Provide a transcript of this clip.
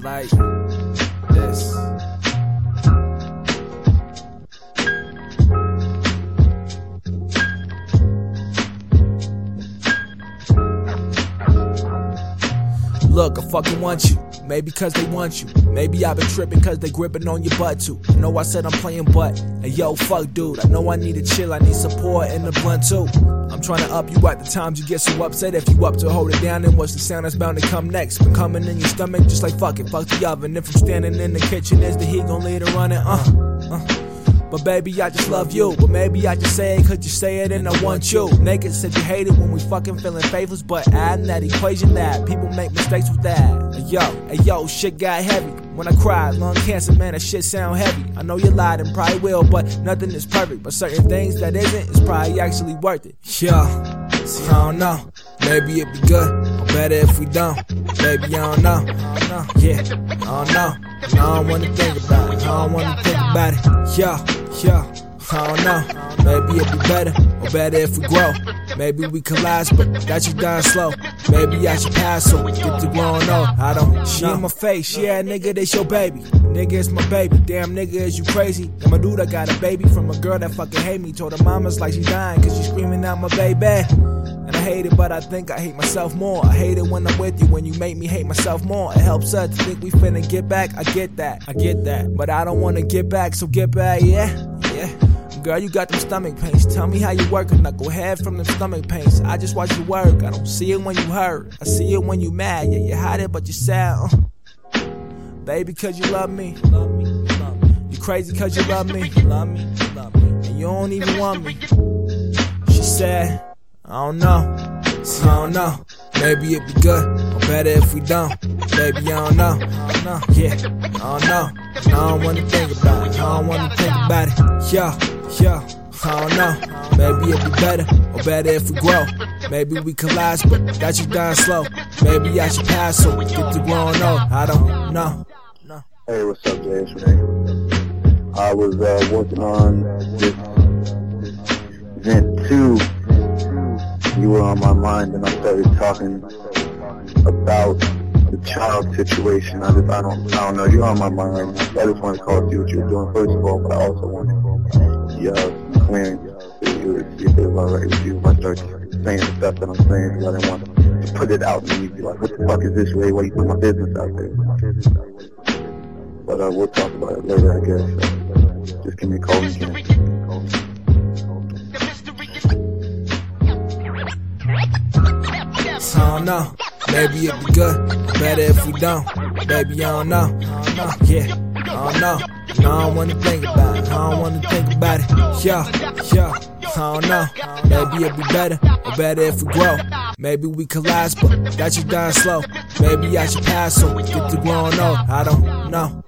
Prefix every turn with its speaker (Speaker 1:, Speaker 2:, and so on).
Speaker 1: like this. Look, I fucking want you. Maybe cause they want you. Maybe I've been tripping cause they gripping on your butt too. I know I said I'm playing butt. And yo, fuck dude. I know I need to chill. I need support and the blunt too. I'm trying to up you at the times you get so upset. If you up to hold it down, then what's the sound that's bound to come next? Been coming in your stomach just like fuck it, fuck the oven. If I'm standing in the kitchen, is the heat gon' lead it running? Uh, uh. But baby, I just love you. But maybe I just say it, could you say it and I want you. Naked said you hate it when we fucking feeling favors, but adding that equation that people make mistakes with that. Hey, yo, hey, yo, shit got heavy. When I cried, lung cancer, man, that shit sound heavy. I know you lied and probably will, but nothing is perfect. But certain things that isn't is probably actually worth it. Yeah, see, I don't know. Maybe it'd be good, or better if we don't. Baby, I don't know. Yeah, I don't know. I don't wanna think about it. I don't wanna think about it. Yeah. Yeah, I don't know. Maybe it'd be better, or better if we grow. Maybe we collide, but that you dying slow. Maybe I should pass so get to growing old. I don't. She in my face, yeah, nigga, this your baby. Nigga, it's my baby. Damn, nigga, is you crazy? And my dude, I got a baby from a girl that fucking hate me. Told her mama's like she dying, cause she screaming out my baby. And I hate it, but I think I hate myself more. I hate it when I'm with you, when you make me hate myself more. It helps us to think we finna get back. I get that, I get that. But I don't wanna get back, so get back, yeah. Girl, you got them stomach pains. Tell me how you working. Knucklehead from them stomach pains. I just watch you work. I don't see it when you hurt. I see it when you mad. Yeah, you hide it, but you sad. Uh. Baby, cause you love me. Love me, love me. You crazy cause you love me. Love me, love me. And you don't even want me. She said, I don't know. I don't know. Maybe it'd be good, or better if we don't. Baby, I don't know. I don't know. Yeah, I don't know. I don't wanna think about it. I don't wanna think about it. Yeah, yeah. I don't know. Maybe it'd be better, or better if we grow. Maybe we collide, but that you dying slow. Maybe I should pass so we get to growing old. I don't know. No.
Speaker 2: Hey, what's up, Jay? It's I was uh, working on this Vent 2 you were on my mind and I started talking about the child situation. I just, I don't, I don't know, you're on my mind. I just want to call and see what you're doing first of all, but I also want to, yeah, clearance. See if it was alright with you if I start saying the stuff that I'm saying because I didn't want to put it out and you be like, what the fuck is this way? Why you put my business out there? But uh, we'll talk about it later, I guess. So just give me a call
Speaker 1: I don't know. Maybe it'd be good, better if we don't. Baby, I don't know. I don't know. Yeah, I don't know. I don't wanna think about it. I don't wanna think about it. Yeah, yeah. I don't know. Maybe it'd be better, or better if we grow. Maybe we collide, but that you die slow. Maybe I should pass so get to growing old. I don't know.